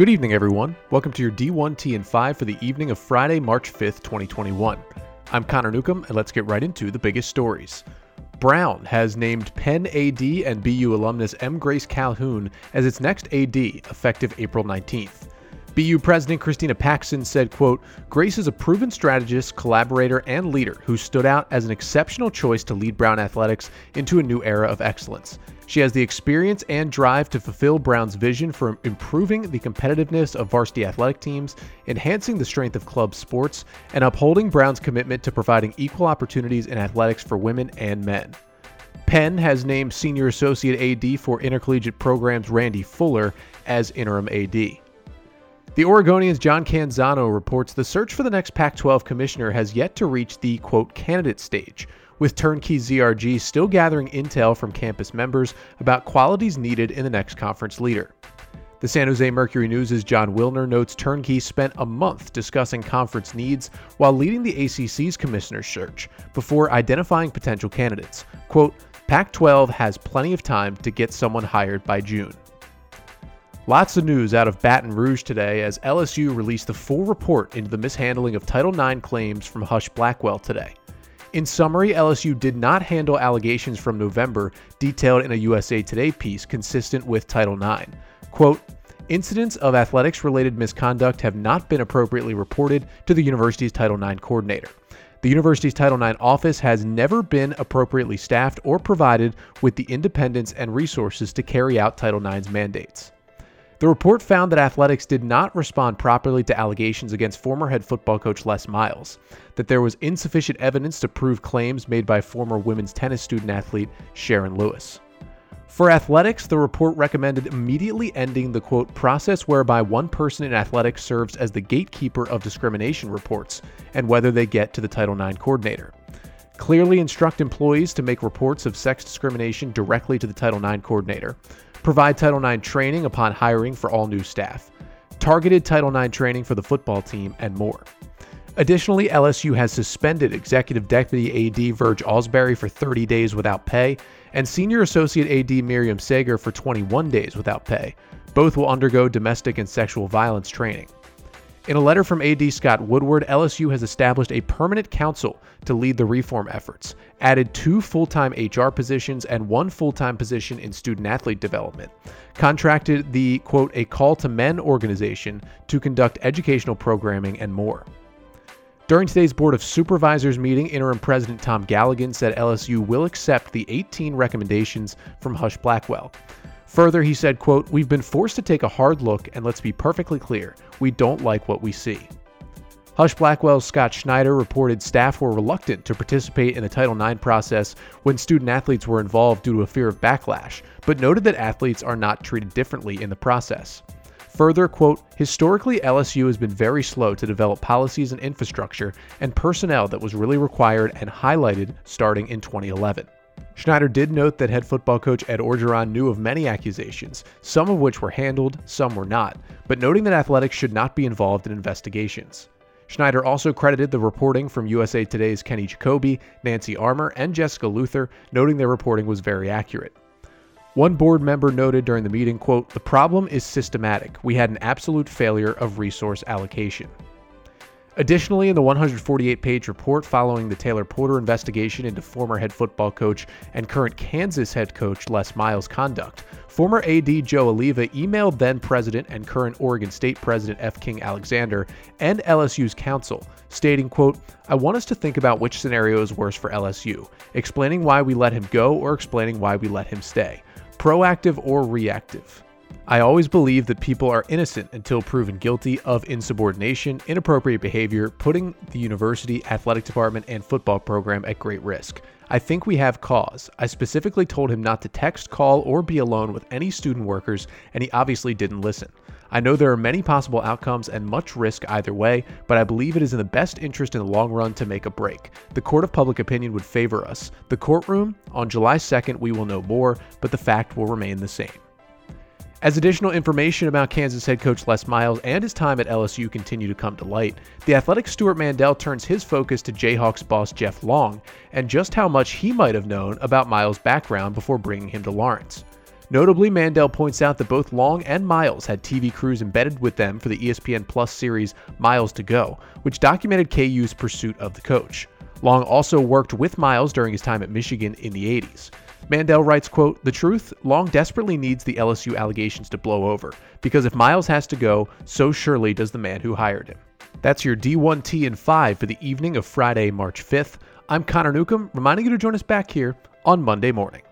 Good evening, everyone. Welcome to your D1T and 5 for the evening of Friday, March 5th, 2021. I'm Connor Newcomb, and let's get right into the biggest stories. Brown has named Penn AD and BU alumnus M. Grace Calhoun as its next AD, effective April 19th. BU President Christina Paxson said, quote, Grace is a proven strategist, collaborator, and leader who stood out as an exceptional choice to lead Brown athletics into a new era of excellence. She has the experience and drive to fulfill Brown's vision for improving the competitiveness of varsity athletic teams, enhancing the strength of club sports, and upholding Brown's commitment to providing equal opportunities in athletics for women and men. Penn has named Senior Associate AD for Intercollegiate Programs Randy Fuller as interim AD. The Oregonian's John Canzano reports the search for the next Pac 12 commissioner has yet to reach the quote candidate stage with Turnkey ZRG still gathering intel from campus members about qualities needed in the next conference leader. The San Jose Mercury News' Jon Wilner notes Turnkey spent a month discussing conference needs while leading the ACC's commissioner search before identifying potential candidates. Quote, Pac 12 has plenty of time to get someone hired by June. Lots of news out of Baton Rouge today as LSU released the full report into the mishandling of Title IX claims from Husch Blackwell today. In summary, LSU did not handle allegations from November detailed in a USA Today piece consistent with Title IX. Quote, Incidents of athletics related misconduct have not been appropriately reported to the university's Title IX coordinator. The university's Title IX office has never been appropriately staffed or provided with the independence and resources to carry out Title IX's mandates. The report found that athletics did not respond properly to allegations against former head football coach Les Miles, that there was insufficient evidence to prove claims made by former women's tennis student athlete Sharon Lewis. For athletics, the report recommended immediately ending the quote process whereby one person in athletics serves as the gatekeeper of discrimination reports and whether they get to the Title IX coordinator. Clearly instruct employees to make reports of sex discrimination directly to the Title IX coordinator provide Title IX training upon hiring for all new staff, targeted Title IX training for the football team, and more. Additionally, LSU has suspended Executive Deputy AD Verge Ausberry for 30 days without pay and Senior Associate AD Miriam Segar for 21 days without pay. Both will undergo domestic and sexual violence training. In a letter from AD Scott Woodward, LSU has established a permanent council to lead the reform efforts, added two full time HR positions and one full time position in student athlete development, contracted the quote, a call to men organization to conduct educational programming, and more. During today's Board of Supervisors meeting, interim President Tom Galligan said LSU will accept the 18 recommendations from Husch Blackwell. Further, he said, quote, We've been forced to take a hard look, and let's be perfectly clear, we don't like what we see. Husch Blackwell's Scott Schneider reported staff were reluctant to participate in the Title IX process when student athletes were involved due to a fear of backlash, but noted that athletes are not treated differently in the process. Further, quote, historically, LSU has been very slow to develop policies and infrastructure and personnel that was really required and highlighted starting in 2011. Schneider did note that head football coach Ed Orgeron knew of many accusations, some of which were handled, some were not, but noting that athletics should not be involved in investigations. Schneider also credited the reporting from USA Today's Kenny Jacoby, Nancy Armour, and Jessica Luther, noting their reporting was very accurate. One board member noted during the meeting, quote, "The problem is systematic. We had an absolute failure of resource allocation." Additionally, in the 148 page report following the Taylor Porter investigation into former head football coach and current Kansas head coach Les Miles' conduct, former AD Joe Alleva emailed then president and current Oregon State president F. King Alexander and LSU's counsel, stating, quote, I want us to think about which scenario is worse for LSU, explaining why we let him go or explaining why we let him stay, proactive or reactive. I always believe that people are innocent until proven guilty of insubordination, inappropriate behavior, putting the university, athletic department, and football program at great risk. I think we have cause. I specifically told him not to text, call, or be alone with any student workers, and he obviously didn't listen. I know there are many possible outcomes and much risk either way, but I believe it is in the best interest in the long run to make a break. The court of public opinion would favor us. The courtroom, on July 2nd, we will know more, but the fact will remain the same. As additional information about Kansas head coach Les Miles and his time at LSU continue to come to light, the athletic Stewart Mandel turns his focus to Jayhawks boss Jeff Long and just how much he might have known about Miles' background before bringing him to Lawrence. Notably, Mandel points out that both Long and Miles had TV crews embedded with them for the ESPN Plus series Miles to Go, which documented KU's pursuit of the coach. Long also worked with Miles during his time at Michigan in the 80s. Mandel writes, quote, The truth, Long desperately needs the LSU allegations to blow over, because if Miles has to go, so surely does the man who hired him. That's your D1T and 5 for the evening of Friday, March 5th. I'm Connor Newcomb, reminding you to join us back here on Monday morning.